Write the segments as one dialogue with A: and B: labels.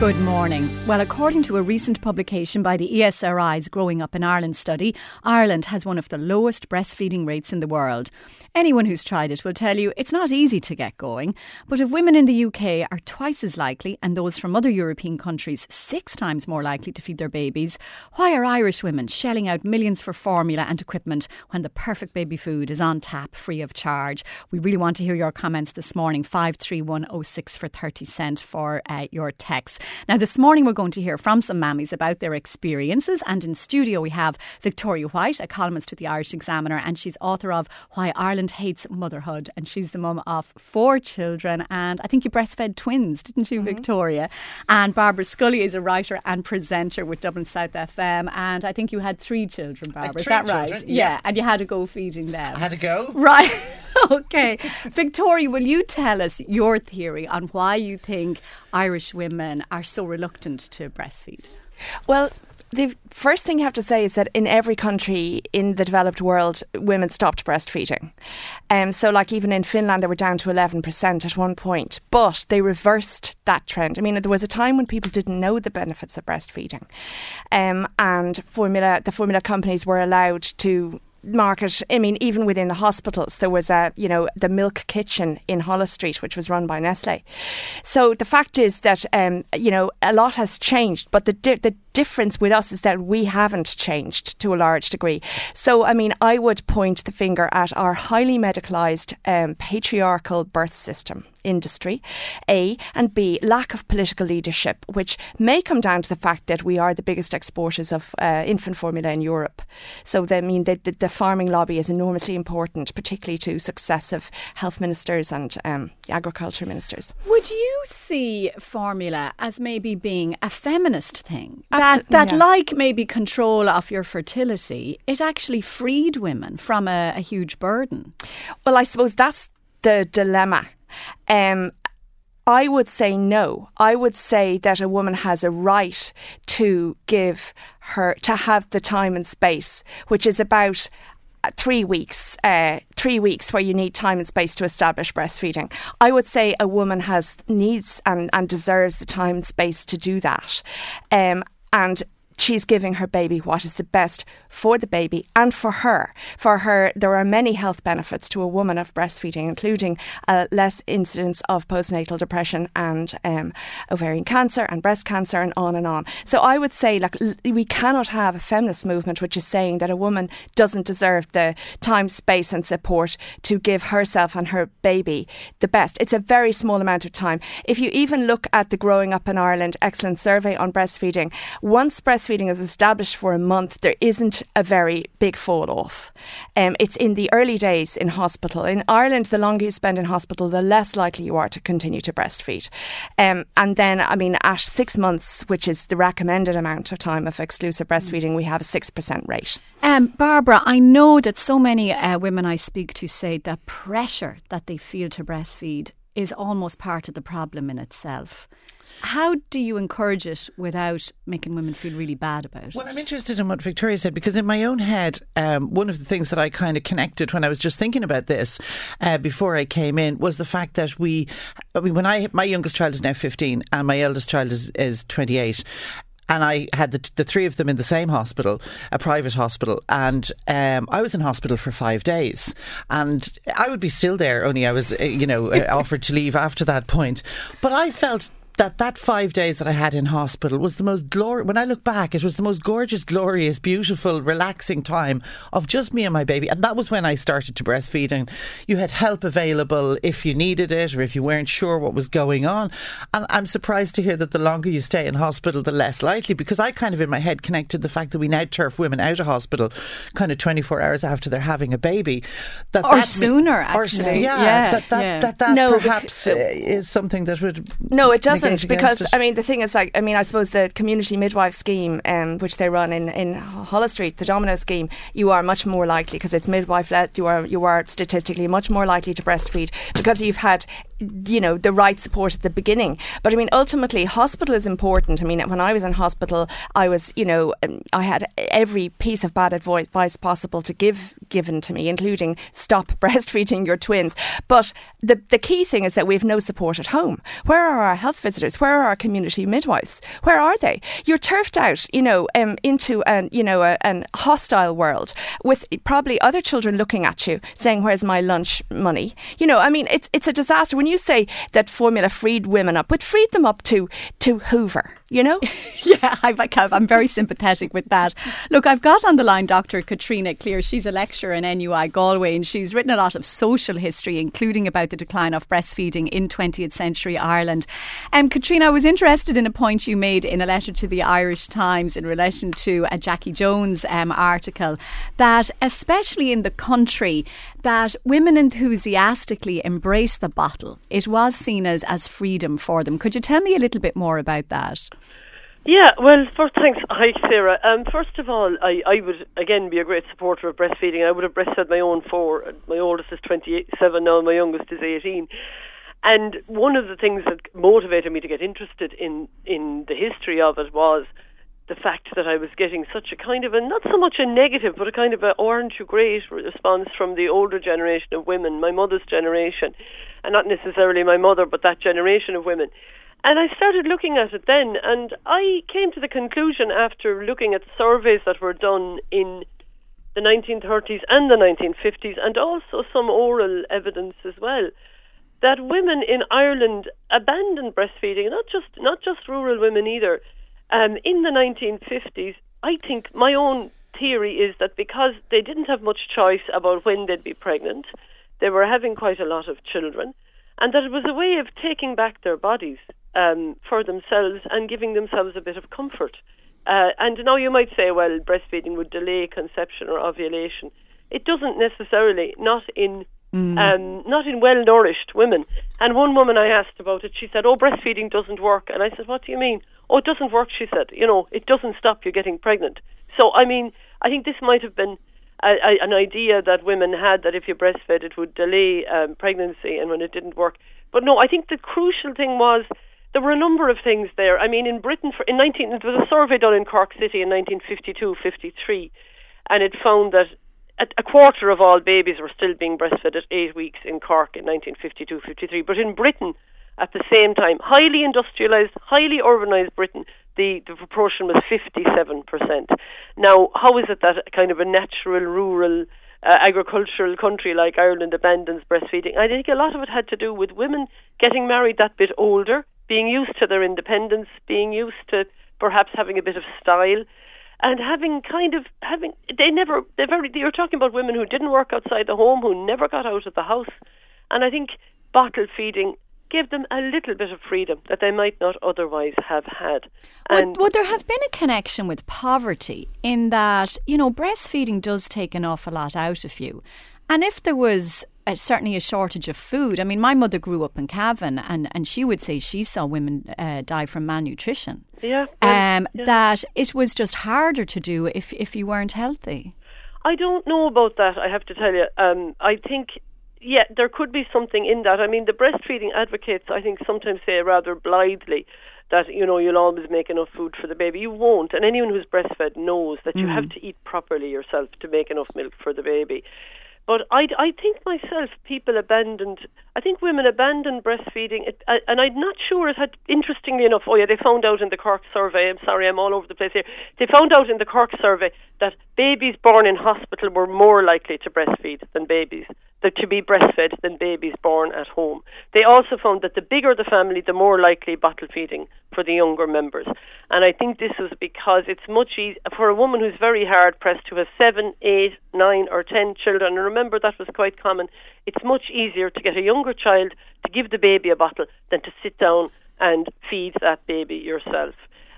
A: Good morning. Well, according to a recent publication by the ESRI's Growing Up in Ireland study, Ireland has one of the lowest breastfeeding rates in the world. Anyone who's tried it will tell you it's not easy to get going, but if women in the UK are twice as likely and those from other European countries six times more likely to feed their babies, why are Irish women shelling out millions for formula and equipment when the perfect baby food is on tap free of charge? We really want to hear your comments this morning. 53106 for 30 cent for uh, your text. Now, this morning we're going to hear from some mammies about their experiences. And in studio, we have Victoria White, a columnist with the Irish Examiner, and she's author of Why Ireland Hates Motherhood. And she's the mum of four children. And I think you breastfed twins, didn't you, mm-hmm. Victoria? And Barbara Scully is a writer and presenter with Dublin South FM. And I think you had three children, Barbara. Is that right?
B: Children, yeah.
A: yeah. And you had to go feeding them.
B: I had to go.
A: Right. okay. Victoria, will you tell us your theory on why you think Irish women are so reluctant to breastfeed?
C: Well, the first thing you have to say is that in every country in the developed world, women stopped breastfeeding. Um, so, like even in Finland, they were down to 11% at one point, but they reversed that trend. I mean, there was a time when people didn't know the benefits of breastfeeding, um, and formula the formula companies were allowed to market. I mean, even within the hospitals, there was a you know the milk kitchen in Holles Street, which was run by Nestle. So the fact is that um, you know a lot has changed, but the di- the difference with us is that we haven't changed to a large degree. So, I mean, I would point the finger at our highly medicalised um, patriarchal birth system industry, A, and B, lack of political leadership, which may come down to the fact that we are the biggest exporters of uh, infant formula in Europe. So, I mean, the, the, the, farming lobby is enormously important, particularly to successive health ministers and um, agriculture ministers.
A: Would you see formula as maybe being a feminist thing? that that yeah. like maybe control of your fertility, it actually freed women from a, a huge burden.
C: Well, I suppose that's the dilemma. Um, I would say no. I would say that a woman has a right to give her to have the time and space, which is about three weeks, uh, three weeks where you need time and space to establish breastfeeding. I would say a woman has needs and, and deserves the time and space to do that. Um, and she's giving her baby what is the best for the baby and for her. For her, there are many health benefits to a woman of breastfeeding, including uh, less incidence of postnatal depression and um, ovarian cancer and breast cancer and on and on. So I would say, like, we cannot have a feminist movement which is saying that a woman doesn't deserve the time, space, and support to give herself and her baby the best. It's a very small amount of time. If you even look at the Growing Up in Ireland Excellent Survey on breastfeeding, once breastfeeding breastfeeding is established for a month, there isn't a very big fall off. Um, it's in the early days in hospital. In Ireland, the longer you spend in hospital, the less likely you are to continue to breastfeed. Um, and then, I mean, at six months, which is the recommended amount of time of exclusive breastfeeding, we have a 6% rate.
A: Um, Barbara, I know that so many uh, women I speak to say the pressure that they feel to breastfeed is almost part of the problem in itself. How do you encourage it without making women feel really bad about it?
B: Well, I'm interested in what Victoria said because in my own head, um, one of the things that I kind of connected when I was just thinking about this uh, before I came in was the fact that we, I mean, when I my youngest child is now 15 and my eldest child is, is 28, and I had the, the three of them in the same hospital, a private hospital, and um, I was in hospital for five days, and I would be still there. Only I was, uh, you know, uh, offered to leave after that point, but I felt that that five days that I had in hospital was the most glorious. When I look back, it was the most gorgeous, glorious, beautiful, relaxing time of just me and my baby. And that was when I started to breastfeed. And you had help available if you needed it or if you weren't sure what was going on. And I'm surprised to hear that the longer you stay in hospital, the less likely. Because I kind of in my head connected the fact that we now turf women out of hospital, kind of 24 hours after they're having a baby,
A: that or sooner, actually.
B: Or, yeah, yeah, that that, yeah. that, that, that no, perhaps uh, is something that would
C: no, it doesn't isn't because I mean the thing is like I mean I suppose the community midwife scheme, um, which they run in in Holles Street, the Domino scheme, you are much more likely because it's midwife led. You are you are statistically much more likely to breastfeed because you've had you know the right support at the beginning. But i mean ultimately hospital is important. I mean when i was in hospital i was you know um, i had every piece of bad advice possible to give given to me including stop breastfeeding your twins. But the the key thing is that we have no support at home. Where are our health visitors where are our community midwives? Where are they? You're turfed out you know um, into an you know a, hostile world with probably other children looking at you saying where's my lunch money? You know i mean it's it's a disaster. When you say that formula freed women up, but freed them up to to Hoover, you know?
A: yeah, I, I'm very sympathetic with that. Look, I've got on the line Dr. Caitriona Clear. She's a lecturer in NUI Galway and she's written a lot of social history, including about the decline of breastfeeding in 20th century Ireland. Um, Caitriona, I was interested in a point you made in a letter to the Irish Times in relation to a Jackie Jones um, article that, especially in the country, that women enthusiastically embraced the bottle. It was seen as, as freedom for them. Could you tell me a little bit more about that?
D: Yeah, well, first, thanks. Hi, Sarah. Um, first of all, I, I would, again, be a great supporter of breastfeeding. I would have breastfed my own four. My oldest is 27 now, and my youngest is 18. And one of the things that motivated me to get interested in, in the history of it was the fact that I was getting such a kind of a not so much a negative, but a kind of a aren't you great response from the older generation of women, my mother's generation, and not necessarily my mother, but that generation of women. And I started looking at it then, and I came to the conclusion after looking at surveys that were done in the 1930s and the 1950s, and also some oral evidence as well, that women in Ireland abandoned breastfeeding, not just not just rural women either um, in the 1950s, I think my own theory is that because they didn't have much choice about when they'd be pregnant, they were having quite a lot of children, and that it was a way of taking back their bodies um, for themselves and giving themselves a bit of comfort. Uh, and now you might say, well, breastfeeding would delay conception or ovulation. It doesn't necessarily, not in Mm. Um, not in well nourished women. And one woman I asked about it, she said, Oh, breastfeeding doesn't work. And I said, What do you mean? Oh, it doesn't work, she said. You know, it doesn't stop you getting pregnant. So, I mean, I think this might have been a, a, an idea that women had that if you breastfed, it would delay um, pregnancy, and when it didn't work. But no, I think the crucial thing was there were a number of things there. I mean, in Britain, for, in 19, there was a survey done in Cork City in 1952 53, and it found that a, quarter of all babies were still being breastfed at eight weeks in Cork in 1952 53. But in Britain, at the same time, highly industrialised, highly urbanised Britain, the, the proportion was 57%. Now, how is it that a kind of a natural, rural, uh, agricultural country like Ireland abandons breastfeeding? I think a lot of it had to do with women getting married that bit older, being used to their independence, being used to perhaps having a bit of style and having kind of having they never They're very you're talking about women who didn't work outside the home who never got out of the house and i think bottle feeding gave them a little bit of freedom that they might not otherwise have had.
A: And would, would, there have been a connection with poverty in that, you know, breastfeeding does take an awful lot out of you? And if there was uh, certainly a shortage of food. I mean, my mother grew up in Cavan, and, and she would say she saw women uh, die from malnutrition.
D: Yeah,
A: um, yeah. That it was just harder to do if if you weren't healthy.
D: I don't know about that. I have to tell you. Um, I think yeah, there could be something in that. I mean, the breastfeeding advocates, I think, sometimes say rather blithely that you know you'll always make enough food for the baby. You won't, and anyone who's breastfed knows that mm. you have mm. to eat properly yourself to make enough milk for the baby. But I, I think myself, people abandoned. I think women abandoned breastfeeding, it, and I'm not sure it had. Interestingly enough, oh yeah, they found out in the Cork survey. I'm sorry, I'm all over the place here. They found out in the Cork survey that babies born in hospital were more likely to breastfeed than babies that to be breastfed than babies born at home. They also found that the bigger the family, the more likely bottle feeding for the younger members. And I think this was because it's much easier for a woman who's very hard pressed to have seven, eight, nine, or ten children. And remember, that was quite common. It's much easier to get a younger child to give the baby a bottle than to sit down and feed that baby yourself.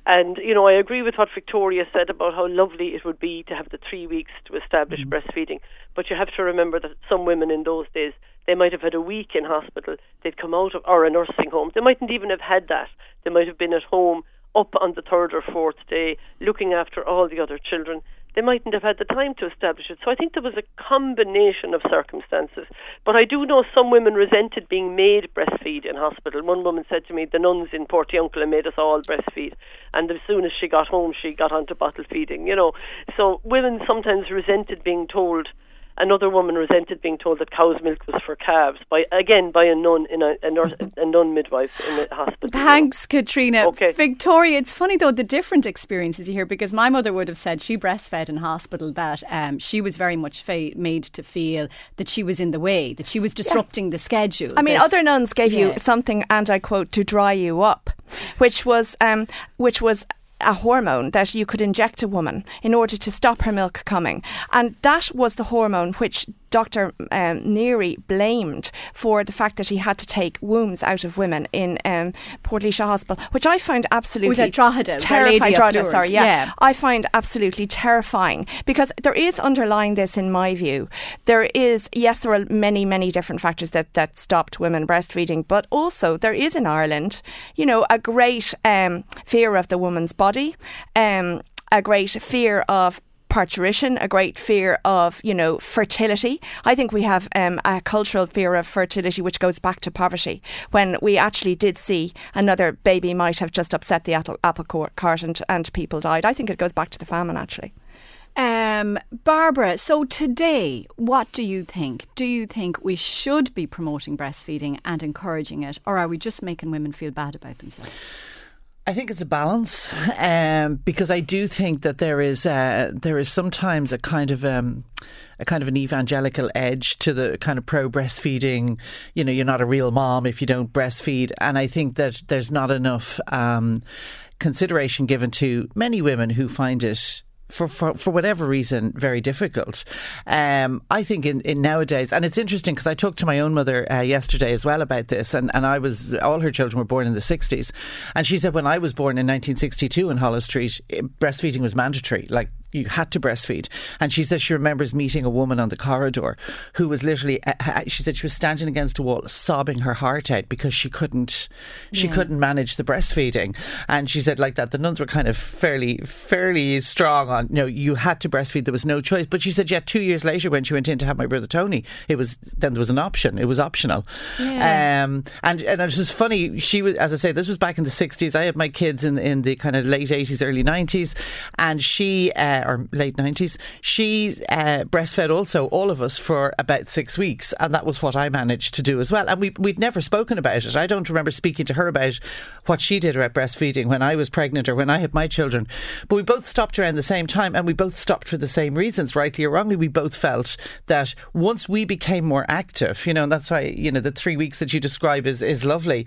D: And, you know, I agree with what Victoria said about how lovely it would be to have the three weeks to establish mm-hmm. breastfeeding. But you have to remember that some women in those days, They might have had a week in hospital. They'd come out of, or a nursing home. They mightn't even have had that. They might have been at home up on the third or fourth day, looking after all the other children they mightn't have had the time to establish it. So I think there was a combination of circumstances. But I do know some women resented being made breastfeed in hospital. One woman said to me, the nuns in Portiuncula made us all breastfeed. And as soon as she got home, she got onto bottle feeding, you know. So women sometimes resented being told another woman resented being told that cow's milk was for calves by again by a nun in a, a, nurse, a nun midwife in a hospital.
A: Thanks, Caitriona. Okay. Victoria, it's funny though the different experiences you hear because my mother would have said she breastfed in hospital that um, she was very much fa- made to feel that she was in the way, that she was disrupting yeah. the schedule.
C: I mean, other nuns gave yeah. you something, and I quote, to dry you up, which was um, which was a hormone that you could inject a woman in order to stop her milk coming. And that was the hormone which Dr. Um, Neary blamed for the fact that he had to take wombs out of women in um, Portlaoise Hospital, which I find absolutely
A: was Drogheda,
C: terrifying. Drogheda, sorry, yeah. yeah. I find absolutely terrifying because there is underlying this, in my view. There is, yes, there are many, many different factors that, that stopped women breastfeeding, but also there is in Ireland, you know, a great um, fear of the woman's body. Um, a great fear of parturition, a great fear of, you know, fertility. I think we have um, a cultural fear of fertility which goes back to poverty when we actually did see another baby might have just upset the apple, apple cart and, and people died. I think it goes back to the famine actually.
A: Um, Barbara, so today, what do you think? Do you think we should be promoting breastfeeding and encouraging it, or are we just making women feel bad about themselves?
B: I think it's a balance um, because I do think that there is uh, there is sometimes a kind of um, a kind of an evangelical edge to the kind of pro breastfeeding. You know, you're not a real mom if you don't breastfeed, and I think that there's not enough um, consideration given to many women who find it for, for, for whatever reason, very difficult. Um, I think in, in nowadays, and it's interesting because I talked to my own mother uh, yesterday as well about this, and, and I was, all her children were born in the 60s. And she said when I was born in 1962 in Holles Street, breastfeeding was mandatory. Like you had to breastfeed. And she said she remembers meeting a woman on the corridor who was literally, uh, she said she was standing against a wall, sobbing her heart out because she couldn't, she yeah. couldn't manage the breastfeeding. And she said like that the nuns were kind of fairly, fairly strong on, you know, you had to breastfeed. There was no choice. But she said, yeah, two years later when she went in to have my brother Tony, it was then there was an option. It was optional. Yeah. Um, and and it was funny. She was, as I say, this was back in the sixties. I had my kids in in the kind of late eighties, early nineties, and she. Uh, uh, or late 90s, she uh, breastfed also all of us for about six weeks. And that was what I managed to do as well. And we, we'd never spoken about it. I don't remember speaking to her about what she did about breastfeeding when I was pregnant or when I had my children. But we both stopped around the same time and we both stopped for the same reasons, rightly or wrongly. We both felt that once we became more active, you know, and that's why, you know, the three weeks that you describe is, is lovely.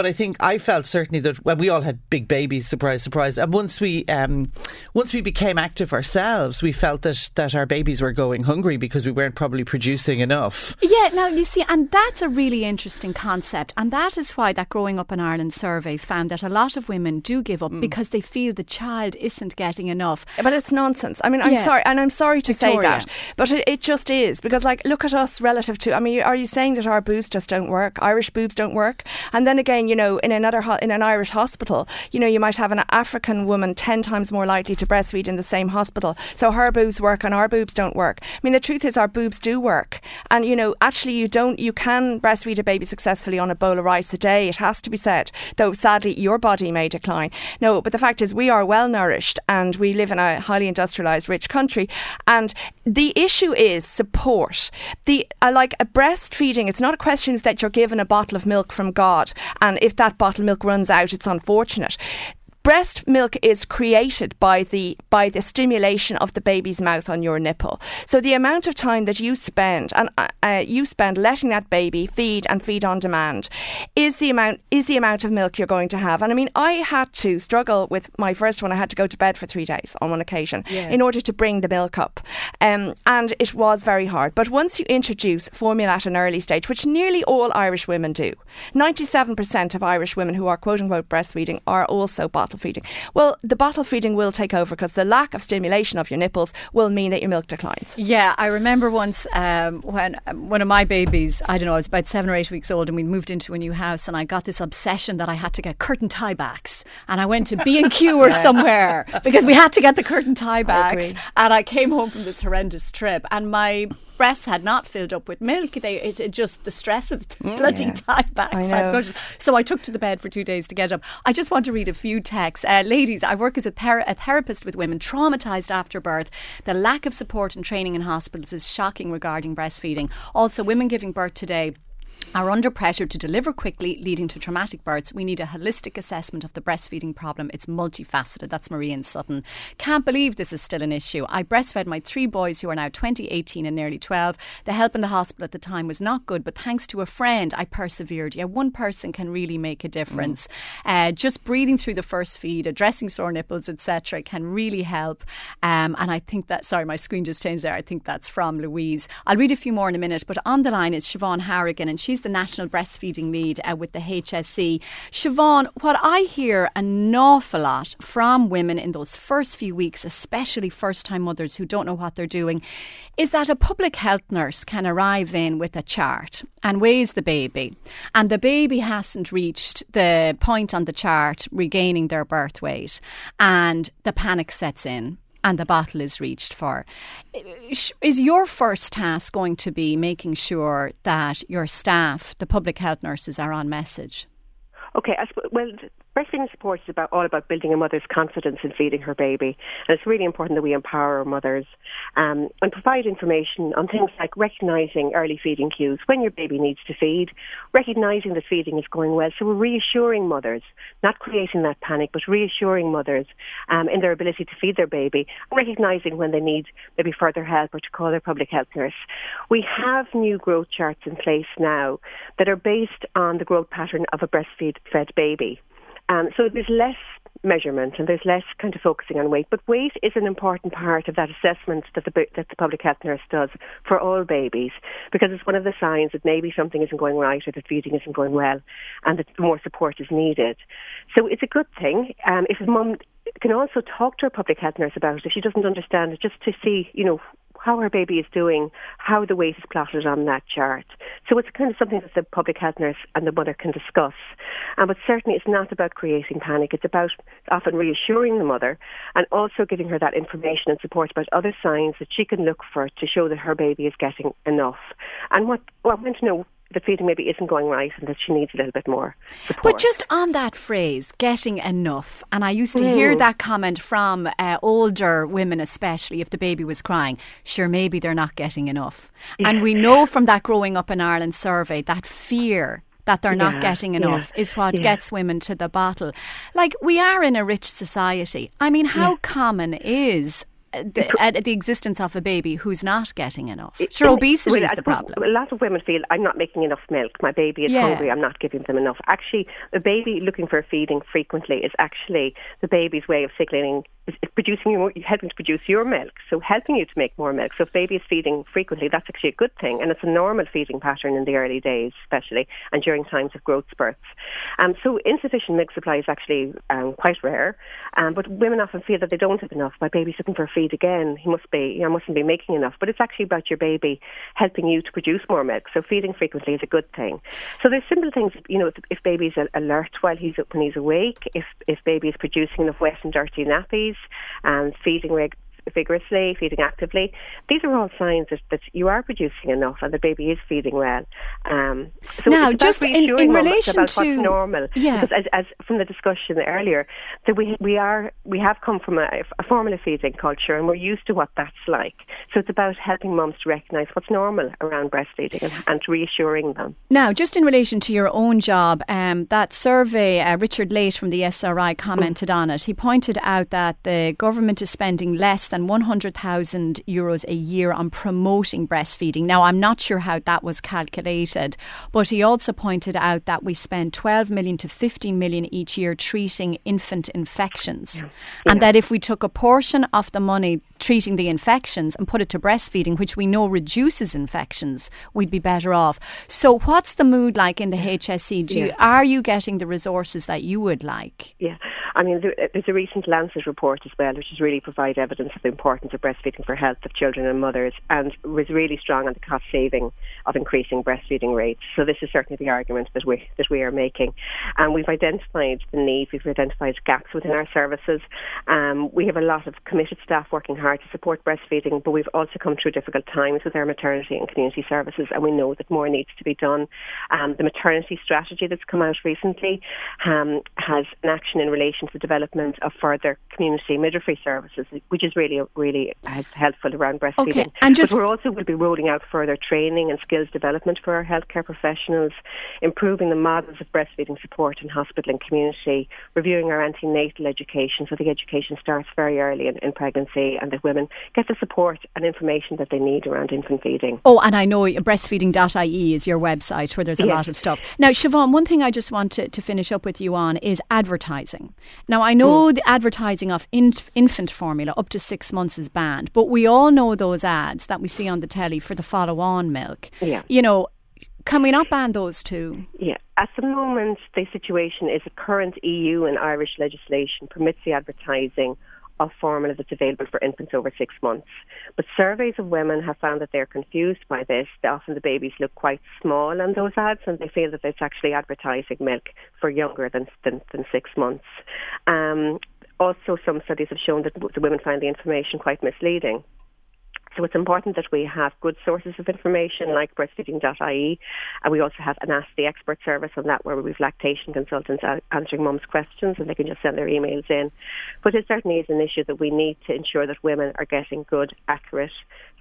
B: But I think I felt certainly that when we all had big babies, surprise, surprise, and once we um, once we became active ourselves, we felt that that our babies were going hungry because we weren't probably producing enough.
A: Yeah, now you see, and that's a really interesting concept, and that is why that Growing Up in Ireland survey found that a lot of women do give up mm. because they feel the child isn't getting enough.
C: But it's nonsense. I mean, I'm yeah. sorry, and I'm sorry to Victoria. say that, but it, it just is because, like, look at us relative to. I mean, are you saying that our boobs just don't work? Irish boobs don't work, and then again you know, in another ho- in an Irish hospital, you know, you might have an African woman ten times more likely to breastfeed in the same hospital. So her boobs work and our boobs don't work. I mean, the truth is our boobs do work, and you know, actually, you don't. You can breastfeed a baby successfully on a bowl of rice a day. It has to be said, though sadly your body may decline. No, but the fact is we are well nourished and we live in a highly industrialized, rich country, and the issue is support. The uh, like a breastfeeding. It's not a question that you're given a bottle of milk from God, and if that bottle milk runs out, it's unfortunate breast milk is created by the by the stimulation of the baby's mouth on your nipple. So the amount of time that you spend and uh, uh, you spend letting that baby feed and feed on demand is the amount is the amount of milk you're going to have. And I mean, I had to struggle with my first one. I had to go to bed for three days on one occasion yeah. in order to bring the milk up, um, and it was very hard. But once you introduce formula at an early stage, which nearly all Irish women do, ninety-seven percent of Irish women who are quote unquote breastfeeding are also bottle feeding. Well, the bottle feeding will take over because the lack of stimulation of your nipples will mean that your milk declines.
A: Yeah, I remember once um, when um, one of my babies, I don't know, I was about seven or eight weeks old, and we moved into a new house, and I got this obsession that I had to get curtain tie backs, and I went to B and Q or somewhere because we had to get the curtain tie backs, and I came home from this horrendous trip, and my breasts had not filled up with milk. They it, it just the stress of the mm, bloody yeah. tie backs. I so I took to the bed for two days to get up. I just want to read a few texts, uh, ladies. I work as a, ther- a therapist with women traumatized after birth. The lack of support and training in hospitals is shocking regarding breastfeeding. Also, women giving birth today are under pressure to deliver quickly, leading to traumatic births. We need a holistic assessment of the breastfeeding problem. It's multifaceted. That's Marie and Sutton. Can't believe this is still an issue. I breastfed my three boys who are now 20, 18, and nearly 12. The help in the hospital at the time was not good, but thanks to a friend, I persevered. Yeah, one person can really make a difference. Mm. Uh, just breathing through the first feed, addressing sore nipples, etc., can really help. Um, and I think that, sorry, my screen just changed there. I think that's from Louise. I'll read a few more in a minute, but on the line is Siobhan Hourigan, and she's the national breastfeeding lead uh, with the HSE. Siobhan, what I hear an awful lot from women in those first few weeks, especially first time mothers who don't know what they're doing, is that a public health nurse can arrive in with a chart and weighs the baby, and the baby hasn't reached the point on the chart regaining their birth weight, and the panic sets in and the bottle is reached for. Is your first task going to be making sure that your staff, the public health nurses, are on message?
E: Okay, I well, breastfeeding support is about all about building a mother's confidence in feeding her baby, and it's really important that we empower our mothers um, and provide information on things like recognising early feeding cues when your baby needs to feed, recognising that feeding is going well. So we're reassuring mothers, not creating that panic, but reassuring mothers um, in their ability to feed their baby, recognising when they need maybe further help or to call their public health nurse. We have new growth charts in place now that are based on the growth pattern of a breastfed baby. Um, so there's less measurement and there's less kind of focusing on weight. But weight is an important part of that assessment that the, that the public health nurse does for all babies because it's one of the signs that maybe something isn't going right or that feeding isn't going well and that more support is needed. So it's a good thing. Um, if mum can also talk to her public health nurse about it if she doesn't understand it, just to see, you know, how her baby is doing, how the weight is plotted on that chart. So it's kind of something that the public health nurse and the mother can discuss. Um, but certainly it's not about creating panic. It's about often reassuring the mother and also giving her that information and support about other signs that she can look for to show that her baby is getting enough. And what, well, I want to know the feeding maybe isn't going right and that she needs a little bit more support.
A: But just on that phrase, getting enough, and I used to mm. hear that comment from uh, older women, especially if the baby was crying, sure, maybe they're not getting enough. Yeah. And we know from that Growing Up in Ireland survey that fear that they're not getting enough yeah, is what yeah. gets women to the bottle. Like, we are in a rich society. I mean, how common is the, uh, the existence of a baby who's not getting enough. Sure, obesity well, is the problem.
E: A lot of women feel I'm not making enough milk. My baby is yeah. hungry. I'm not giving them enough. Actually, a baby looking for feeding frequently is actually the baby's way of signaling producing your, helping to produce your milk, so helping you to make more milk. So if baby is feeding frequently, that's actually a good thing, and it's a normal feeding pattern in the early days, especially, and during times of growth spurts. Um, so insufficient milk supply is actually um, quite rare, um, but women often feel that they don't have enough. My baby's looking for a feed again. He must be, you know, mustn't be making enough. But it's actually about your baby helping you to produce more milk. So feeding frequently is a good thing. So there's simple things, you know, if, baby's alert while he's when he's awake, if if baby is producing enough wet and dirty nappies, and feeding reg- vigorously, feeding actively. These are all signs that, that you are producing enough and the baby is feeding well. Um,
A: so now, just in, in relation
E: about
A: to
E: what's normal,
A: yeah.
E: because as, as, from the discussion earlier, that we we are we have come from a, a formula feeding culture and we're used to what that's like. So it's about helping mums to recognise what's normal around breastfeeding and, and reassuring them.
A: Now, just in relation to your own job, um, that survey, uh, Richard Layte from the ESRI commented mm. on it. He pointed out that the government is spending less than 100,000 euros a year on promoting breastfeeding. Now, I'm not sure how that was calculated, but he also pointed out that we spend 12 million to 15 million each year treating infant infections. Yeah. And yeah. that if we took a portion of the money treating the infections and put it to breastfeeding, which we know reduces infections, we'd be better off. So, what's the mood like in the HSE? Do you, are you getting the resources that you would like?
E: Yeah. I mean, there's a recent Lancet report as well, which has really provided evidence of the importance of breastfeeding for health of children and mothers, and was really strong on the cost saving of increasing breastfeeding rates. So this is certainly the argument that we that we are making, and we've identified the need. We've identified gaps within our services. Um, we have a lot of committed staff working hard to support breastfeeding, but we've also come through difficult times with our maternity and community services, and we know that more needs to be done. Um, the maternity strategy that's come out recently um, has an action in relation to the development of further community midwifery services, which is really, really helpful around breastfeeding. Okay. And just but we're also will be rolling out further training and skills development for our healthcare professionals, improving the models of breastfeeding support in hospital and community, reviewing our antenatal education so the education starts very early in, in pregnancy and that women get the support and information that they need around infant feeding.
A: Oh, and I know breastfeeding.ie is your website where there's a yes. lot of stuff. Now, Siobhan, one thing I just want to, to finish up with you on is advertising. Now, I know mm. the advertising of inf- infant formula up to six months is banned, but we all know those ads that we see on the telly for the follow on milk.
E: Yeah.
A: You know, can we not ban those too?
E: Yeah. At the moment, the situation is the current EU and Irish legislation permits the advertising of formula that's available for infants over six months. But surveys of women have found that they're confused by this. Often the babies look quite small on those ads and they feel that it's actually advertising milk for younger than, than, than six months. Um, also, some studies have shown that the women find the information quite misleading. So it's important that we have good sources of information like breastfeeding.ie. And we also have an Ask the Expert service on that where we've lactation consultants answering mums' questions and they can just send their emails in. But it certainly is an issue that we need to ensure that women are getting good, accurate,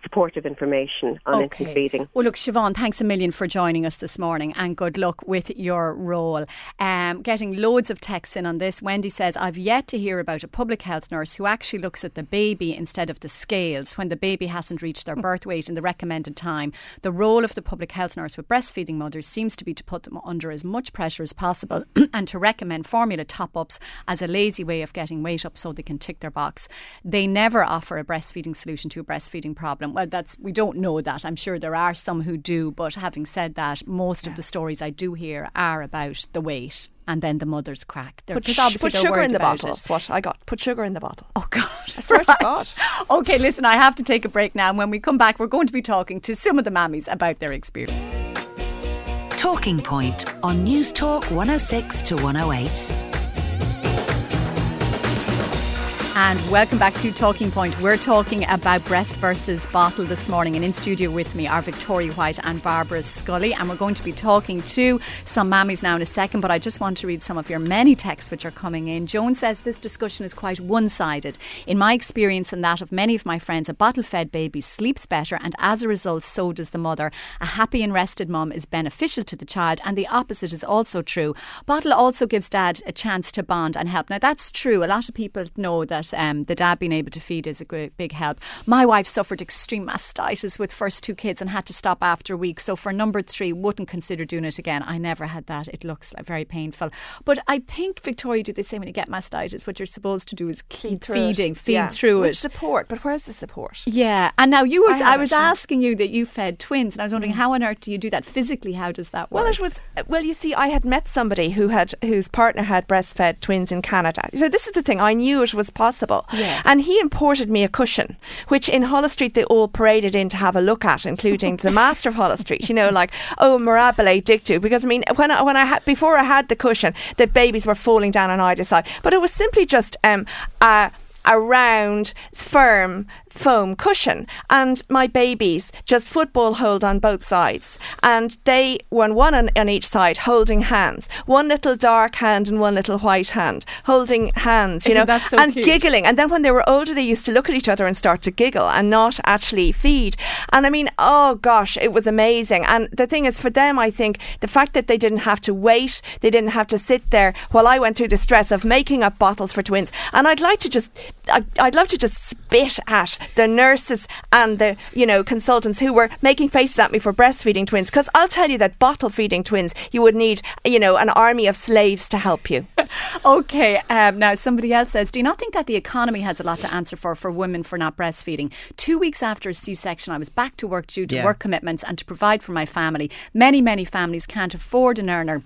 E: supportive information on okay. infant feeding.
A: Well, look, Siobhan, thanks a million for joining us this morning and good luck with your role. Um, getting loads of texts in on this. Wendy says, I've yet to hear about a public health nurse who actually looks at the baby instead of the scales when the baby hasn't reached their birth weight in the recommended time. The role of the public health nurse with breastfeeding mothers seems to be to put them under as much pressure as possible and to recommend formula top ups as a lazy way of getting weight up so they can tick their box. They never offer a breastfeeding solution to a breastfeeding problem. Well, that's we don't know that. I'm sure there are some who do, but having said that, most yeah. of the stories I do hear are about the weight and then the mother's crack.
C: They're, put, sh- put sugar in the bottle. That's what I got. Put sugar in the bottle.
A: Oh God! right. God. Okay, listen. I have to take a break now. And when we come back, we're going to be talking to some of the mammies about their experience.
F: Talking Point on Newstalk 106 to 108.
A: And welcome back to Talking Point. We're talking about breast versus bottle this morning. And in studio with me are Victoria White and Barbara Scully. And we're going to be talking to some mammies now in a second. But I just want to read some of your many texts which are coming in. Joan says this discussion is quite one sided. In my experience and that of many of my friends, a bottle fed baby sleeps better. And as a result, so does the mother. A happy and rested mum is beneficial to the child. And the opposite is also true. Bottle also gives dad a chance to bond and help. Now, that's true. A lot of people know that um, the dad being able to feed is a big help. My wife suffered extreme mastitis with first two kids and had to stop after a week. So for number three, wouldn't consider doing it again. I never had that. It looks like very painful. But I think Victoria, do the same when you get mastitis, what you're supposed to do is keep feeding, it. feed yeah. through
C: With
A: it.
C: Support, but where's the support?
A: Yeah, and now you, was, I, I was asking you that you fed twins, and I was wondering mm. how on earth do you do that physically? How does that work?
C: Well, it was well. You see, I had met somebody who had whose partner had breastfed twins in Canada. So this is the thing. I knew it was possible.
A: Yeah.
C: And he imported me a cushion, which in Holles Street they all paraded in to have a look at, including the master of Holles Street. You know, like oh, mirabile dictu. Because I mean, when I, when I had before I had the cushion, the babies were falling down on either side, but it was simply just um, a a round, firm foam cushion and my babies just football hold on both sides. And they were one on, on each side holding hands. One little dark hand and one little white hand holding hands you
A: Isn't
C: know
A: so
C: and
A: cute?
C: giggling. And then when they were older they used to look at each other and start to giggle and not actually feed. And I mean oh gosh it was amazing. And the thing is for them I think the fact that they didn't have to wait they didn't have to sit there while I went through the stress of making up bottles for twins. And I'd like to just I, I'd love to just spit at the nurses and the you know consultants who were making faces at me for breastfeeding twins because I'll tell you that bottle feeding twins you would need you know an army of slaves to help you.
A: okay, um, now somebody else says, do you not think that the economy has a lot to answer for for women for not breastfeeding? Two weeks after a C-section, I was back to work due to yeah. work commitments and to provide for my family. Many many families can't afford an earner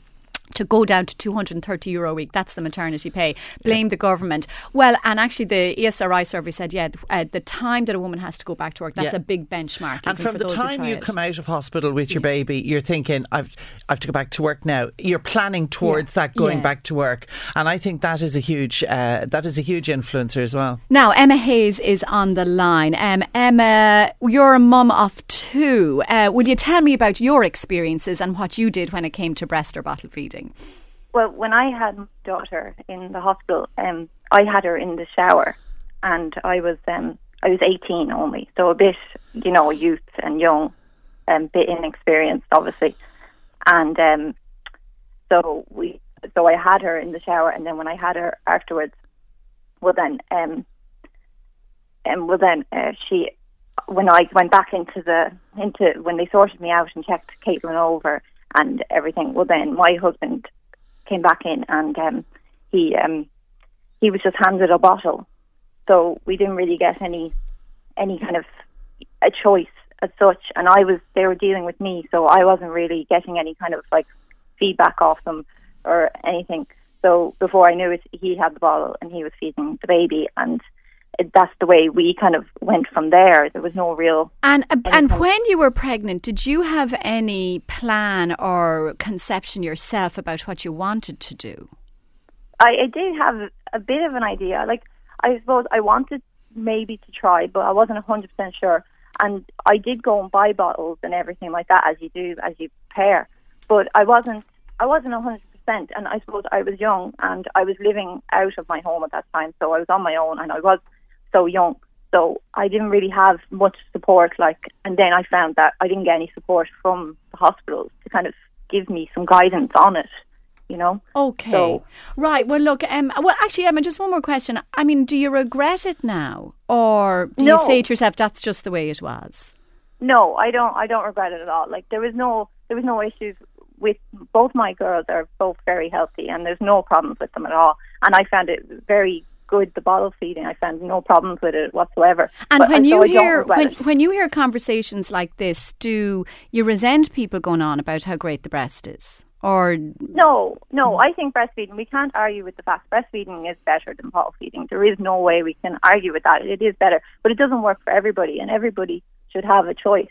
A: to go down to 230 euro a week. That's the maternity pay. Blame yeah. the government. Well, and actually, the ESRI survey said, yeah, uh, the time that a woman has to go back to work, that's yeah. a big benchmark.
B: And from the time you
A: it.
B: come out of hospital with your yeah. baby, you're thinking, I've, I have to go back to work now. You're planning towards that going back to work. And I think that is a huge, uh, that is a huge influencer as well.
A: Now, Emma Hayes is on the line. Um, Emma, you're a mum of two. Uh, will you tell me about your experiences and what you did when it came to breast or bottle feeding?
G: Well, when I had my daughter in the hospital, um, I had her in the shower, and I was um, I was 18 only, so a bit, you know, youth and young, and um, bit inexperienced, obviously, and um, so we, so I had her in the shower, and then when I had her afterwards, well then, um, and um, well then, uh, she, when I went back into the into when they sorted me out and checked Caitlin over, and everything. Well, then my husband came back in and um, he um, he was just handed a bottle, so we didn't really get any any kind of a choice as such. And I was they were dealing with me, so I wasn't really getting any kind of like feedback off them or anything. So before I knew it, he had the bottle and he was feeding the baby, and that's the way we kind of went from there. There was no real.
A: And uh, and when you were pregnant, did you have any plan or conception yourself about what you wanted to do?
G: I, I did have a bit of an idea. Like I suppose I wanted maybe to try, but I wasn't hundred percent sure. And I did go and buy bottles and everything like that, as you do as you pair. But I wasn't. I wasn't hundred percent. And I suppose I was young and I was living out of my home at that time, so I was on my own and I was so young. So I didn't really have much support. Like, and then I found that I didn't get any support from the hospitals to kind of give me some guidance on it. You know.
A: Okay. So, right. Well, look. Um. Well, actually, Emma. Just one more question. I mean, do you regret it now, or do no. you say to yourself that's just the way it was?
G: No, I don't. I don't regret it at all. Like there was no, there was no issues with both my girls are both very healthy and there's no problems with them at all. And I found it very good. The bottle feeding, I found no problems with it whatsoever.
A: And but, when you hear when, when you hear conversations like this, do you resent people going on about how great the breast is? Or
G: no, no. I think breastfeeding. We can't argue with the fact breastfeeding is better than bottle feeding. There is no way we can argue with that. It is better, but it doesn't work for everybody, and everybody should have a choice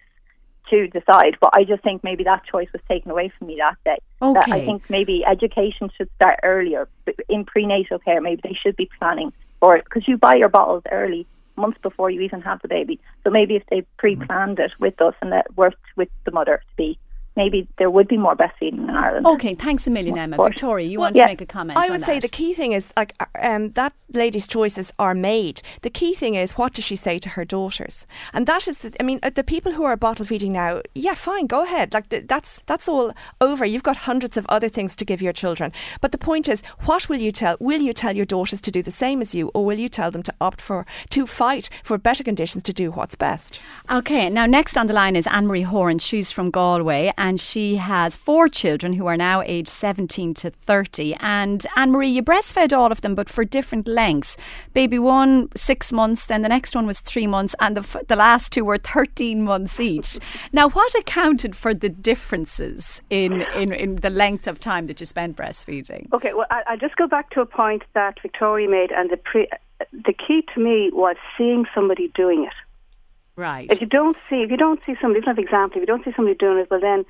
G: to decide. But I just think maybe that choice was taken away from me that day.
A: Okay.
G: That I think maybe education should start earlier in prenatal care. Maybe they should be planning for it because you buy your bottles early, months before you even have the baby. So maybe if they pre-planned it with us and that worked with the mother to be maybe there would be more breastfeeding in Ireland.
A: Okay, thanks a million, Emma. Victoria, you well, want yeah, to make a comment?
C: I would
A: say
C: that? the key thing is like uh, um, that lady's choices are made. The key thing is what does she say to her daughters, and that is the. I mean, uh, the people who are bottle feeding now, yeah, fine, go ahead. Like the, that's that's all over. You've got hundreds of other things to give your children. But the point is, what will you tell? Will you tell your daughters to do the same as you, or will you tell them to opt for to fight for better conditions to do what's best?
A: Okay, now next on the line is Anne Marie Horan. She's from Galway and she has four children who are now aged 17 to 30. And Anne Marie, you breastfed all of them, but for different lengths. Baby one, six months, then the next one was three months, and the, the last two were 13 months each. now, what accounted for the differences in, in, in the length of time that you spent breastfeeding?
H: Okay, well, I, will just go back to a point that Victoria made, and the, pre, the key to me was seeing somebody doing it.
A: Right.
H: If you don't see, if you don't see somebody, it's not an example. If you don't see somebody doing it, well then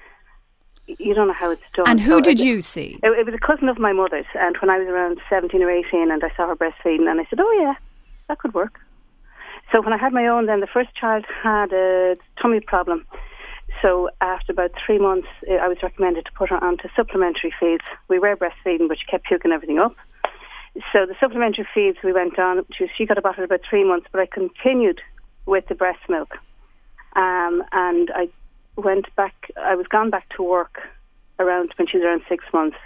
H: you don't know how it's done.
A: And who so did it, you see?
H: It, it, was a cousin of my mother's, and when I was around seventeen or eighteen, and I saw her breastfeeding, and I said, "Oh yeah, that could work." So when I had my own, then the first child had a tummy problem. So after about three months, eh, I was recommended to put her onto supplementary feeds. We were breastfeeding, but she kept puking everything up. So the supplementary feeds we went on. She, she got about about three months, but I continued with the breast milk. Um, and I went back. I was gone back to work around when she was around six months.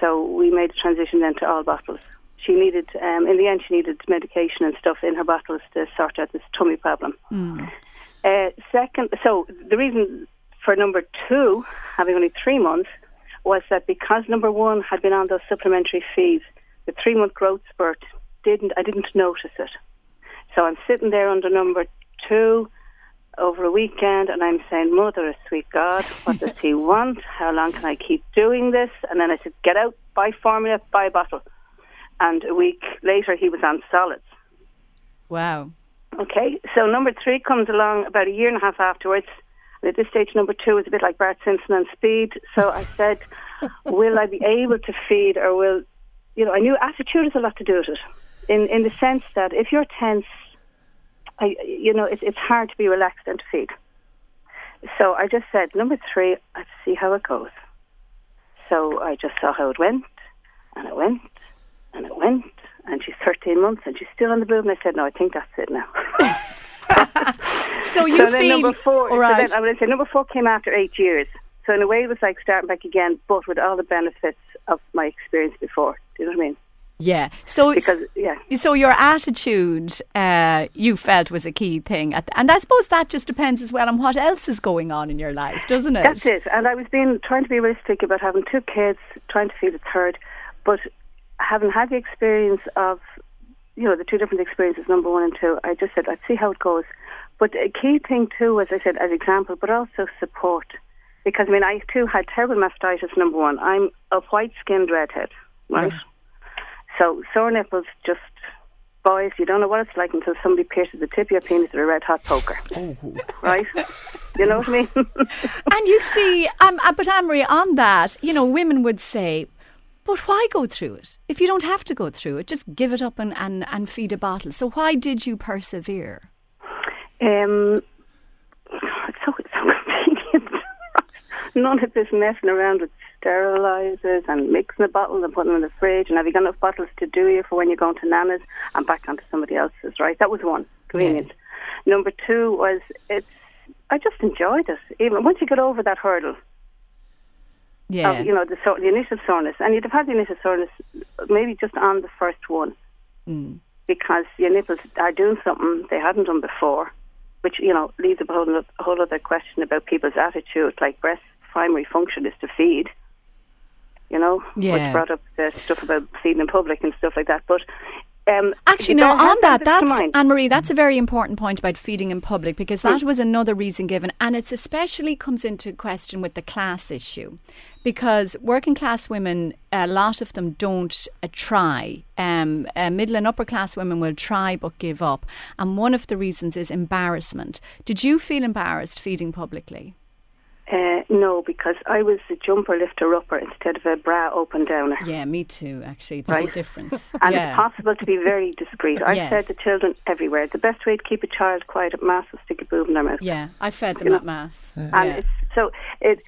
H: So we made the transition then to all bottles. She needed, um, in the end, she needed medication and stuff in her bottles to sort out this tummy problem.
A: Mm.
H: Uh, second, so the reason for number two having only three months was that because number one had been on those supplementary feeds, the three month growth spurt didn't. I didn't notice it. So I'm sitting there under number two over a weekend, and I'm saying, Mother of sweet God, what does he want? How long can I keep doing this? And then I said, Get out, buy formula, buy a bottle. And a week later, he was on solids.
A: Wow.
H: Okay, so number three comes along about a year and a half afterwards. And at this stage, number two is a bit like Bart Simpson on speed. So I said, Will I be able to feed, or will, you know, I knew attitude has a lot to do with it. In, in the sense that if you're tense, I, you know, it's, it's hard to be relaxed and to feed. So I just said, number three, let's see how it goes. So I just saw how it went, and it went, and it went, and she's 13 months, and she's still on the boob. And I said, no, I think that's it now.
A: So you
H: so then
A: feel
H: number four,
A: all
H: so then, I would say number four came after eight years. So in a way, it was like starting back again, but with all the benefits of my experience before. Do you know what I mean?
A: Yeah. So
H: Because yeah,
A: So your attitude, uh, you felt was a key thing, at and I suppose that just depends as well on what else is going on in your life, doesn't it?
H: That's it. And I was being trying to be realistic about having two kids, trying to feed a third, but having had the experience of, you know, the two different experiences, number one and two, I just said I'd see how it goes. But a key thing too, as I said, as example, but also support, because I mean, I too had terrible mastitis. Number one, I'm a white-skinned redhead, right? So sore nipples, just boys, you don't know what it's like until somebody pierces the tip of your penis with a red hot poker, right? You know what I mean?
A: And you see, um, uh, but Anne-Marie, on that, you know, women would say, but why go through it? If you don't have to go through it, just give it up and, and, and feed a bottle. So why did you persevere?
H: Um, it's so, it's so convenient. None of this messing around with sterilizers and mixing the bottles and putting them in the fridge. And have you got enough bottles to do you for when you're going to Nana's and back onto somebody else's, right? That was one, convenience. Number two was it's, I just enjoyed it. Even once you get over that hurdle,
A: Yeah.
H: of, you know, the, the initial soreness, and you'd have had the initial soreness maybe just on the first one
A: Mm.
H: because your nipples are doing something they hadn't done before, which you know leaves a whole, a whole other question about people's attitude. Like breast primary function is to feed, you know,
A: Yeah.
H: which brought up the stuff about feeding in public and stuff like that. But um,
A: Actually, no, on that, that's. Anne Marie, that's a very important point about feeding in public because
H: Hmm.
A: that was another reason given, and it's especially comes into question with the class issue, because working class women, a lot of them don't uh, try. Um, uh, middle and upper class women will try but give up, and one of the reasons is embarrassment. Did you feel embarrassed feeding publicly?
H: Uh, no, because I was a jumper lifter upper instead of a bra open downer.
A: Yeah, me too. Actually, it's a
H: Right.
A: big difference.
H: And
A: yeah.
H: it's possible to be very discreet. I've
A: Yes.
H: said to children everywhere, the best way to keep a child quiet at mass is stick a boob in their mouth.
A: yeah, I fed them
H: You know,
A: at mass.
H: And
A: yeah.
H: it's, so it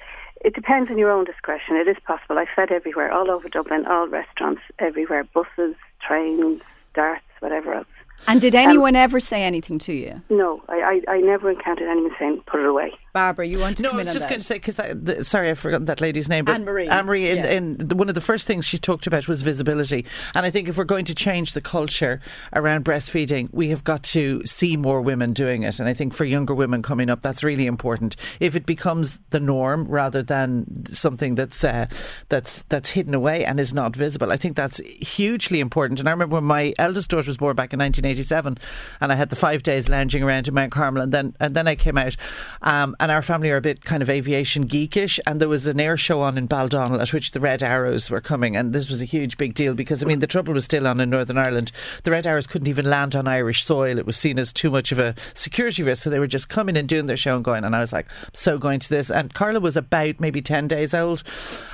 H: it depends on your own discretion. It is possible. I fed everywhere, all over Dublin, all restaurants, everywhere, buses, trains, DARTs, whatever else.
A: and did anyone ever say anything to you,
H: No, I, I, I never encountered anyone saying, put it away.
A: Barbara? You want to
B: No, I was just going to say because sorry, I forgot that lady's name.
A: Anne-Marie.
B: Anne-Marie, in,
A: Yeah.
B: in one of the first things she talked about was visibility, and I think if we're going to change the culture around breastfeeding, we have got to see more women doing it. And I think for younger women coming up, that's really important. If it becomes the norm rather than something that's uh, that's that's hidden away and is not visible, I think that's hugely important. And I remember when my eldest daughter was born back in 1987, and I had the five days lounging around in Mount Carmel, and then and then I came out, um, and our family are a bit kind of aviation geekish, and there was an air show on in Baldonnel at which the Red Arrows were coming, and this was a huge big deal because I mean the trouble was still on in Northern Ireland. The Red Arrows couldn't even land on Irish soil; it was seen as too much of a security risk, so they were just coming and doing their show and going. And I was like, so going to this, and Carla was about maybe ten days old,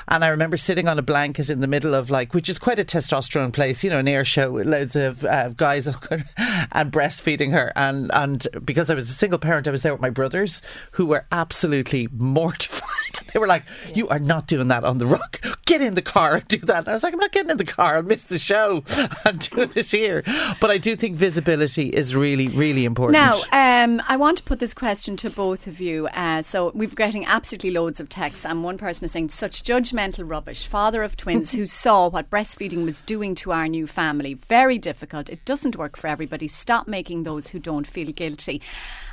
B: and I remember sitting on a blanket in the middle of like, which is quite a testosterone place, you know, an air show with loads of uh, guys and breastfeeding her, and and because I was a single parent, I was there with my brothers who were absolutely mortified. They were like, "You are not doing that on the rock. Get in the car and do that." And I was like, "I'm not getting in the car. I'll miss the show. I'm doing it here." But I do think visibility is really, really important.
A: Now, um, I want to put this question to both of you. Uh, so we're getting absolutely loads of texts, and one person is saying, "Such judgmental rubbish." Father of twins who saw what breastfeeding was doing to our new family. Very difficult. It doesn't work for everybody. Stop making those who don't feel guilty.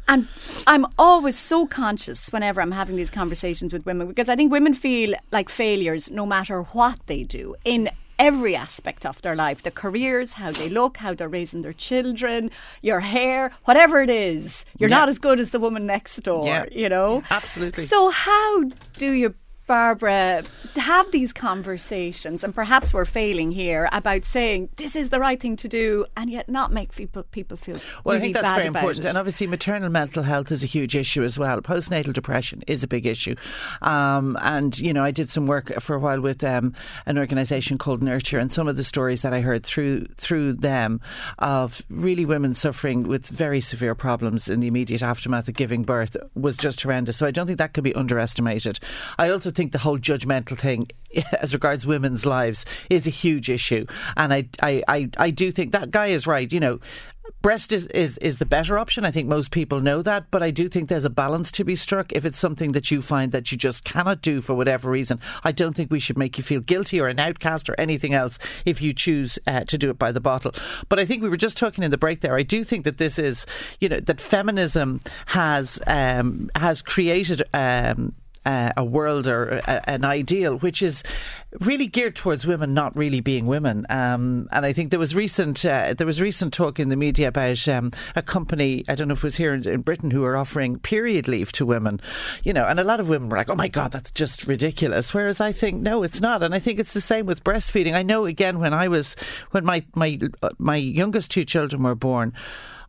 A: And I'm always so conscious whenever I'm having these conversations with women because I think women feel like failures no matter what they do in every aspect of their life the careers, how they look, how they're raising their children, your hair, whatever it is. You're
B: Yeah.
A: not as good as the woman next door,
B: Yeah.
A: you know?
B: Absolutely.
A: So, how do you, Barbara, to have these conversations? And perhaps we're failing here about saying this is the right thing to do and yet not make people, people feel
B: Well,
A: really
B: I think that's very important.
A: it.
B: And obviously, maternal mental health is a huge issue as well. Postnatal depression is a big issue. Um, and, you know, I did some work for a while with um, an organisation called Nurture, and some of the stories that I heard through through them of really women suffering with very severe problems in the immediate aftermath of giving birth was just horrendous. So I don't think that could be underestimated. I also think the whole judgmental thing as regards women's lives is a huge issue. And I, I, I, I do think that guy is right. You know, breast is, is, is the better option. I think most people know that, but I do think there's a balance to be struck. If it's something that you find that you just cannot do for whatever reason, I don't think we should make you feel guilty or an outcast or anything else if you choose uh, to do it by the bottle. But I think we were just talking in the break there. I do think that this is, you know, that feminism has um, has created. Um, uh, a world or a, an ideal which is really geared towards women not really being women. Um, and I think there was recent uh, there was recent talk in the media about um, a company I don't know if it was here in, in Britain who are offering period leave to women. You know, and a lot of women were like, "Oh my god, that's just ridiculous." Whereas I think no, it's not. And I think it's the same with breastfeeding. I know again when I was when my my uh, my youngest two children were born.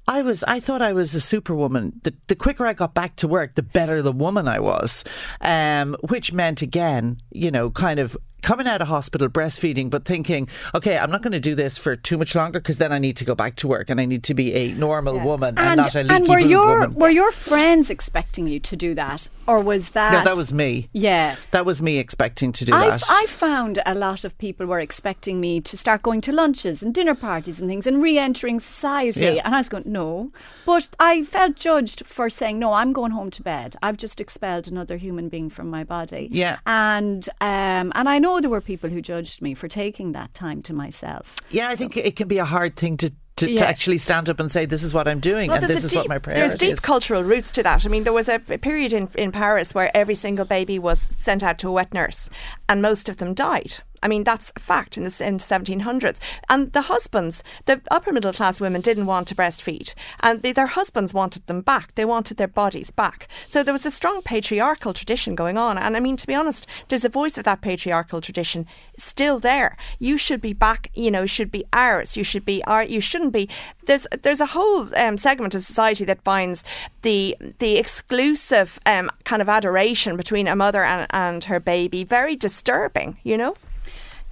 B: I was. I thought I was a superwoman. The, the quicker I got back to work, the better the woman I was, um, which meant again, you know, kind of coming out of hospital breastfeeding, but thinking, okay, I'm not going to do this for too much longer because then I need to go back to work and I need to be a normal woman and, not a leaky
A: and were your
B: woman.
A: were your friends expecting you to do that, or was that?
B: no, that was me.
A: Yeah.
B: That was me expecting to do
A: I,
B: that.
A: I found a lot of people were expecting me to start going to lunches and dinner parties and things and re-entering society,
B: Yeah.
A: and I was going no, but I felt judged for saying no. I'm going home to bed. I've just expelled another human being from my body.
B: Yeah.
A: and um, and I know there were people who judged me for taking that time to myself.
B: yeah, I think it can be a hard thing to. To, to actually stand up and say this is what I'm doing
C: Well,
B: and this
C: a
B: is what
C: deep-
B: my priority
C: There's deep
B: is.
C: cultural roots to that. I mean, there was a, a period in, in Paris where every single baby was sent out to a wet nurse, and most of them died. I mean, that's a fact in the in 1700s. And the husbands, the upper middle class women, didn't want to breastfeed, and their husbands wanted them back. They wanted their bodies back. So there was a strong patriarchal tradition going on. And I mean, to be honest, there's a voice of that patriarchal tradition still there. You should be back. You know, should be ours. You should be our. You shouldn't be. There's there's a whole um, segment of society that finds the the exclusive um, kind of adoration between a mother and, and her baby very disturbing. You know.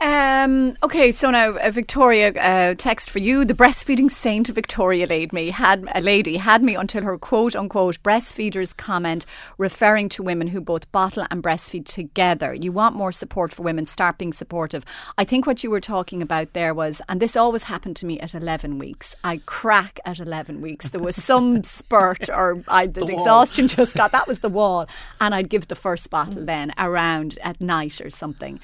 A: Um, okay, so now uh, Victoria, uh, text for you. The breastfeeding saint Victoria laid me had a lady had me until her quote unquote breastfeeders comment referring to women who both bottle and breastfeed together. You want more support for women? Start being supportive. I think what you were talking about there was, and this always happened to me at eleven weeks. I crack at eleven weeks. There was some spurt or I, the,
B: wall.
A: exhaustion just got that was the wall, and I'd give the first bottle then around at night or something.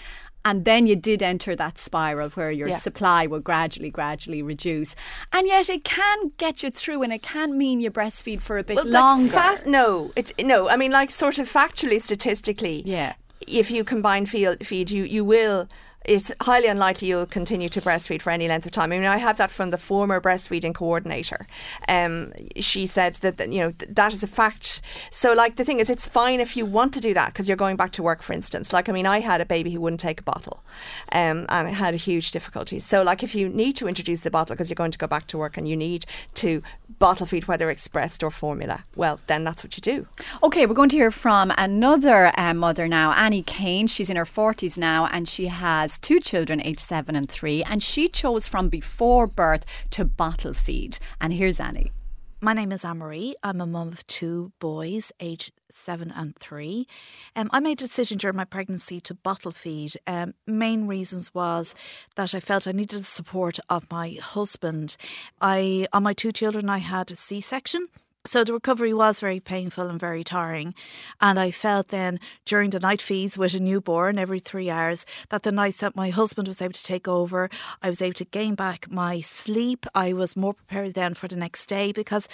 A: And then you did enter that spiral where your
C: Yeah.
A: supply will gradually, gradually reduce. And yet it can get you through and it can mean you breastfeed for a bit
C: Well, like
A: longer.
C: fa- no, it no. I mean, like sort of factually, statistically,
A: Yeah.
C: If you combine feed, feed you you will. It's highly unlikely you'll continue to breastfeed for any length of time. I mean, I have that from the former breastfeeding coordinator. Um, she said that, that you know th- that is a fact. So, like the thing is, it's fine if you want to do that because you're going back to work, for instance. Like, I mean, I had a baby who wouldn't take a bottle, um, and had huge difficulties. So, like, if you need to introduce the bottle because you're going to go back to work and you need to bottle feed, whether expressed or formula, well, then that's what you do.
A: Okay, we're going to hear from another uh, mother now, Annie Kane. She's in her 40s now and she has two children, aged seven and three, and she chose from before birth to bottle feed. And here's Annie.
I: My name is Anne-Marie. I'm a mum of two boys, aged seven and three. Um, I made a decision during my pregnancy to bottle feed. Um, main reasons was that I felt I needed the support of my husband. I, on my two children, I had a C-section. So the recovery was very painful and very tiring. And I felt then during the night feeds with a newborn every three hours that the nights that my husband was able to take over, I was able to gain back my sleep. I was more prepared then for the next day because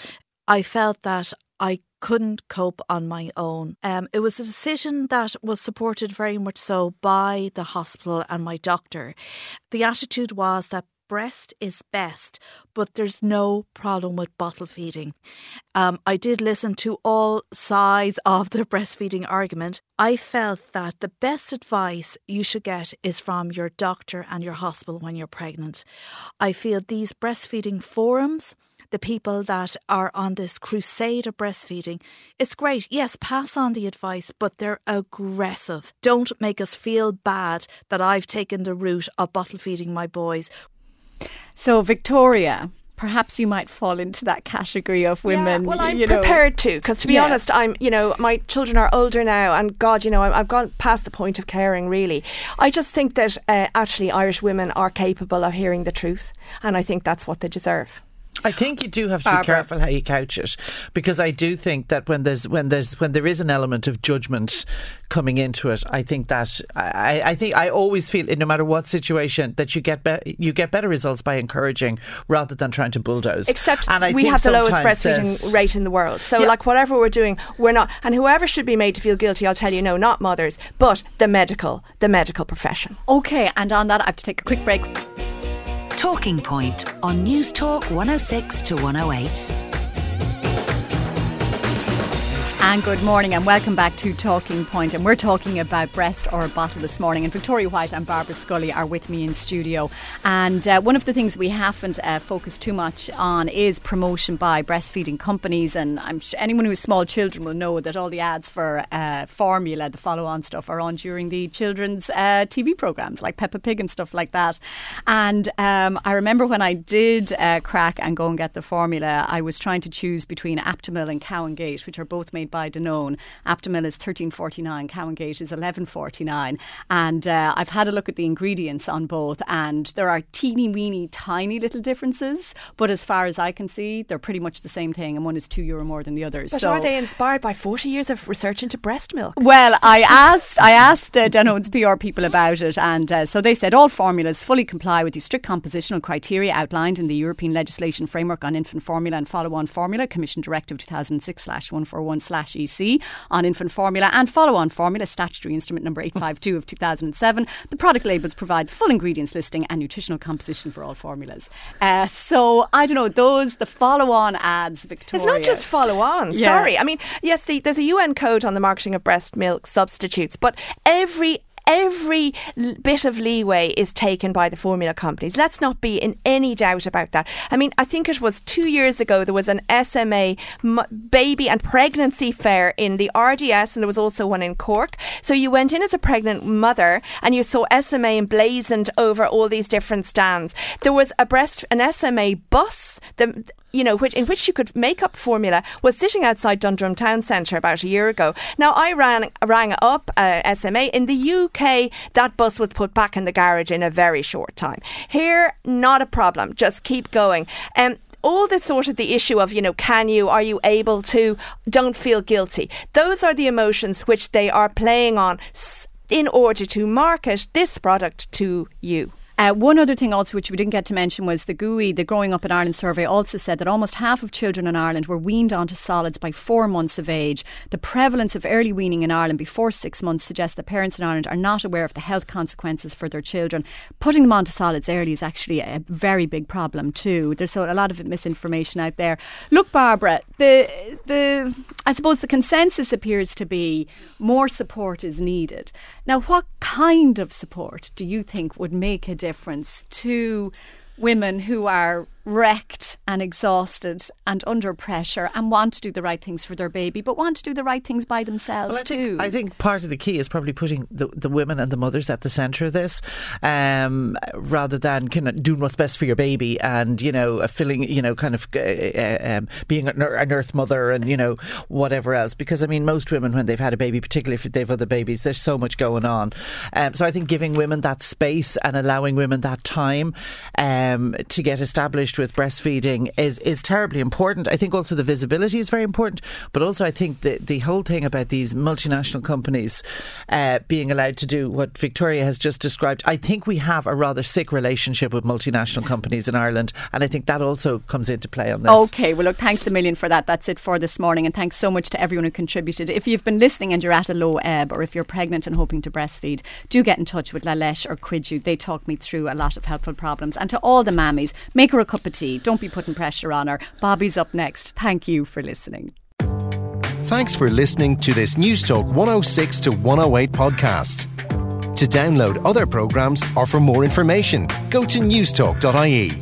I: I felt that I couldn't cope on my own. Um, it was a decision that was supported very much so by the hospital and my doctor. The attitude was that breast is best, but there's no problem with bottle feeding. Um, I did listen to all sides of the breastfeeding argument. I felt that the best advice you should get is from your doctor and your hospital when you're pregnant. I feel these breastfeeding forums the people that are on this crusade of breastfeeding. It's great. Yes, pass on the advice, but they're aggressive. Don't make us feel bad that I've taken the route of bottle feeding my boys.
A: So, Victoria, perhaps you might fall into that category of women.
C: Yeah, well, I'm
A: you know.
C: prepared to, because to be
A: Yeah.
C: honest, I'm, you know, my children are older now, and God, you know, I'm, I've gone past the point of caring, really. I just think that uh, actually Irish women are capable of hearing the truth, and I think that's what they deserve.
B: I think you do have to
C: Barbara.
B: be careful how you couch it, because I do think that when there's when there's when there is an element of judgment coming into it, I think that I, I think I always feel no matter what situation that you get be- you get better results by encouraging rather than trying to bulldoze.
C: Except
B: and I
C: we
B: think
C: have the lowest breastfeeding
B: there's-
C: rate in the world. So,
B: Yeah.
C: like, whatever we're doing, we're not. And whoever should be made to feel guilty, I'll tell you, no, not mothers, but the medical, the medical profession.
A: Okay, and on that, I have to take a quick break.
F: Talking Point on Newstalk 106 to 108.
A: And good morning, and welcome back to Talking Point. And we're talking about breast or bottle this morning. And Victoria White and Barbara Scully are with me in studio. And uh, one of the things we haven't uh, focused too much on is promotion by breastfeeding companies. And anyone who has small children will know that all the ads for uh, formula, the follow-on stuff, are on during the children's uh, TV programs like Peppa Pig and stuff like that. And um, I remember when I did uh, crack and go and get the formula, I was trying to choose between Aptamil and Cow and Gate, which are both made by Danone. Aptamil is thirteen forty nine, Cow and Gate is eleven forty nine, and uh, I've had a look at the ingredients on both, and there are teeny weeny tiny little differences, but as far as I can see, they're pretty much the same thing, and one is two euro more than the others.
C: But
A: so
C: are they inspired by 40 years of research into breast milk?
A: well, I asked I asked uh, Danone's PR people about it, and uh, so they said all formulas fully comply with the strict compositional criteria outlined in the European legislation framework on infant formula and follow-on formula, Commission Directive 2006/141/EC on infant formula and follow-on formula, statutory instrument number 852 of 2007. The product labels provide full ingredients listing and nutritional composition for all formulas. Uh, so I don't know those the follow-on ads, Victoria.
C: It's not just follow on.
A: Yeah.
C: Sorry. I mean, yes, the, there's a UN code on the marketing of breast milk substitutes, but every Every bit of leeway is taken by the formula companies. Let's not be in any doubt about that. I mean, I think it was two years ago there was an SMA baby and pregnancy fair in the RDS, and there was also one in Cork. So you went in as a pregnant mother, and you saw SMA emblazoned over all these different stands. There was a breast, an SMA bus. The you know, which, in which you could make up formula, was sitting outside Dundrum Town Centre about a year ago. Now, I ran, rang up uh, SMA. In the UK, that bus was put back in the garage in a very short time. Here, not a problem. Just keep going. Um, all this sort of the issue of, you know, can you, are you able to, don't feel guilty. Those are the emotions which they are playing on in order to market this product to you.
A: Uh, one other thing also which we didn't get to mention was the GUI, the Growing Up in Ireland survey also said that almost half of children in Ireland were weaned onto solids by four months of age. The prevalence of early weaning in Ireland before six months suggests that parents in Ireland are not aware of the health consequences for their children. Putting them onto solids early is actually a very big problem too. There's a lot of misinformation out there. Look, Barbara, the the I suppose the consensus appears to be more support is needed. Now, what kind of support do you think would make a difference to women who are wrecked and exhausted and under pressure and want to do the right things for their baby, but want to do the right things by themselves
B: Well, I
A: too?
B: think, I think part of the key is probably putting the, the women and the mothers at the centre of this, um, rather than kind of doing what's best for your baby and you know filling, you know, kind of uh, uh, um, being an, an earth mother and you know whatever else. Because I mean, most women when they've had a baby, particularly if they've other babies, there's so much going on. Um, so I think giving women that space and allowing women that time um, to get established with breastfeeding is, is terribly important. I think also the visibility is very important, but also I think the, the whole thing about these multinational companies uh, being allowed to do what Victoria has just described, I think we have a rather sick relationship with multinational companies in Ireland, and I think that also comes into play on this.
A: Okay, well, look, thanks a million for that. That's it for this morning, and thanks so much to everyone who contributed. If you've been listening and you're at a low ebb, or if you're pregnant and hoping to breastfeed, do get in touch with La Leche or Cuidiú. They talk me through a lot of helpful problems. And to all the mammies, make her a cup Don't be putting pressure on her. Bobby's up next. Thank you for listening.
J: Thanks for listening to this Newstalk 106 to 108 podcast. To download other programmes or for more information, go to newstalk.ie.